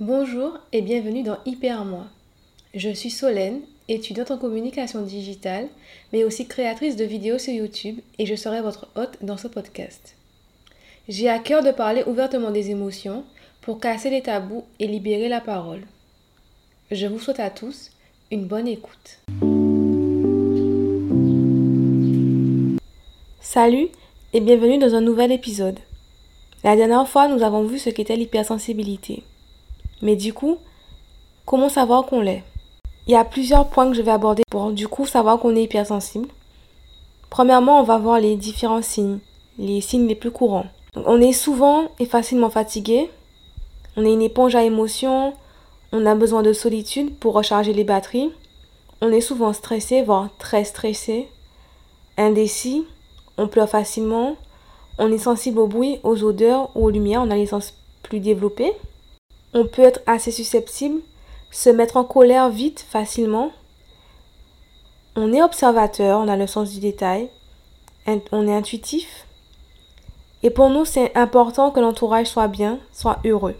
Bonjour et bienvenue dans Hyper Moi. Je suis Solène, étudiante en communication digitale, mais aussi créatrice de vidéos sur YouTube et je serai votre hôte dans ce podcast. J'ai à cœur de parler ouvertement des émotions pour casser les tabous et libérer la parole. Je vous souhaite à tous une bonne écoute. Salut et bienvenue dans un nouvel épisode. La dernière fois, nous avons vu ce qu'était l'hypersensibilité. Mais du coup, comment savoir qu'on l'est? Il y a plusieurs points que je vais aborder pour du coup savoir qu'on est hypersensible. Premièrement, on va voir les différents signes, les signes les plus courants. on est souvent et facilement fatigué. On est une éponge à émotions. On a besoin de solitude pour recharger les batteries. On est souvent stressé, voire très stressé. Indécis. On pleure facilement. On est sensible au bruit, aux odeurs ou aux lumières. On a les sens plus développés. On peut être assez susceptible, se mettre en colère vite, facilement. On est observateur, on a le sens du détail. On est intuitif. Et pour nous, c'est important que l'entourage soit bien, soit heureux.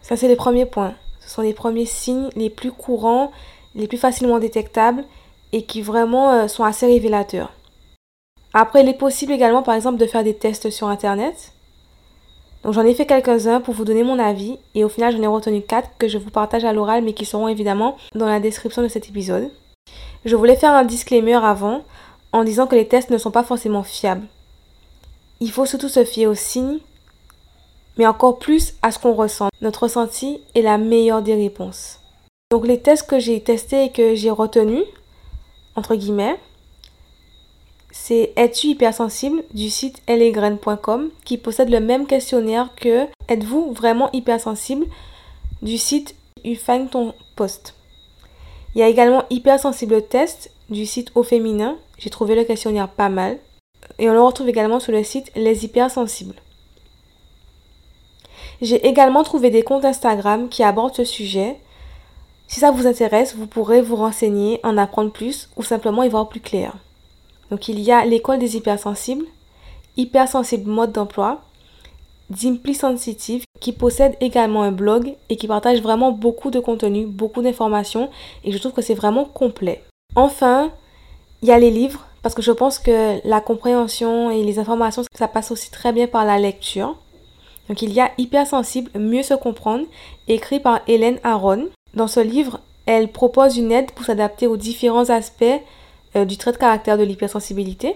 Ça, c'est les premiers points. Ce sont les premiers signes les plus courants, les plus facilement détectables et qui vraiment euh, sont assez révélateurs. Après, il est possible également, par exemple, de faire des tests sur Internet. Donc j'en ai fait quelques-uns pour vous donner mon avis et au final j'en ai retenu quatre que je vous partage à l'oral mais qui seront évidemment dans la description de cet épisode. Je voulais faire un disclaimer avant en disant que les tests ne sont pas forcément fiables. Il faut surtout se fier aux signes mais encore plus à ce qu'on ressent. Notre ressenti est la meilleure des réponses. Donc les tests que j'ai testés et que j'ai retenus, entre guillemets, c'est Es-tu hypersensible du site lesgraines.com qui possède le même questionnaire que Êtes-vous vraiment hypersensible du site Huffington Post? Il y a également Hypersensible Test du site Au Féminin. J'ai trouvé le questionnaire pas mal. Et on le retrouve également sur le site Les Hypersensibles. J'ai également trouvé des comptes Instagram qui abordent ce sujet. Si ça vous intéresse, vous pourrez vous renseigner, en apprendre plus ou simplement y voir plus clair. Donc il y a l'école des hypersensibles, hypersensible mode d'emploi, Dimply Sensitive qui possède également un blog et qui partage vraiment beaucoup de contenu, beaucoup d'informations et je trouve que c'est vraiment complet. Enfin, il y a les livres parce que je pense que la compréhension et les informations ça passe aussi très bien par la lecture. Donc il y a Hypersensible, mieux se comprendre, écrit par Hélène Aron. Dans ce livre, elle propose une aide pour s'adapter aux différents aspects euh, du trait de caractère de l'hypersensibilité,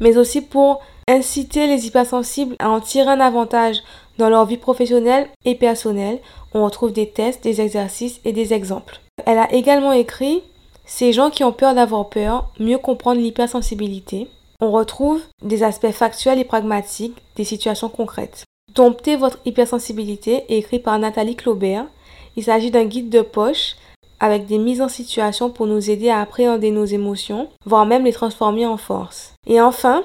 mais aussi pour inciter les hypersensibles à en tirer un avantage dans leur vie professionnelle et personnelle. On retrouve des tests, des exercices et des exemples. Elle a également écrit Ces gens qui ont peur d'avoir peur, mieux comprendre l'hypersensibilité. On retrouve des aspects factuels et pragmatiques des situations concrètes. Domptez votre hypersensibilité écrit par Nathalie Claubert. Il s'agit d'un guide de poche avec des mises en situation pour nous aider à appréhender nos émotions, voire même les transformer en force. Et enfin,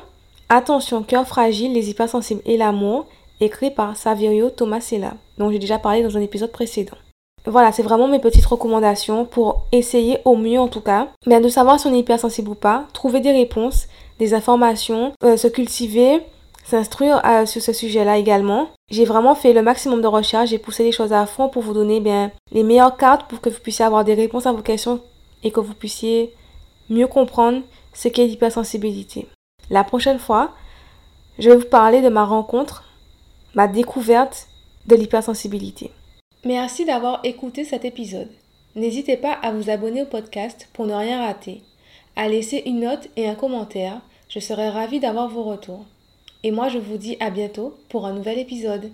Attention, cœur fragile, les hypersensibles et l'amour, écrit par Saverio Tomasella, dont j'ai déjà parlé dans un épisode précédent. Voilà, c'est vraiment mes petites recommandations pour essayer au mieux en tout cas, bien de savoir si on est hypersensible ou pas, trouver des réponses, des informations, euh, se cultiver, s'instruire euh, sur ce sujet-là également. J'ai vraiment fait le maximum de recherche, j'ai poussé les choses à fond pour vous donner bien les meilleures cartes pour que vous puissiez avoir des réponses à vos questions et que vous puissiez mieux comprendre ce qu'est l'hypersensibilité. La prochaine fois, je vais vous parler de ma rencontre, ma découverte de l'hypersensibilité. Merci d'avoir écouté cet épisode. N'hésitez pas à vous abonner au podcast pour ne rien rater, à laisser une note et un commentaire. Je serai ravie d'avoir vos retours. Et moi, je vous dis à bientôt pour un nouvel épisode.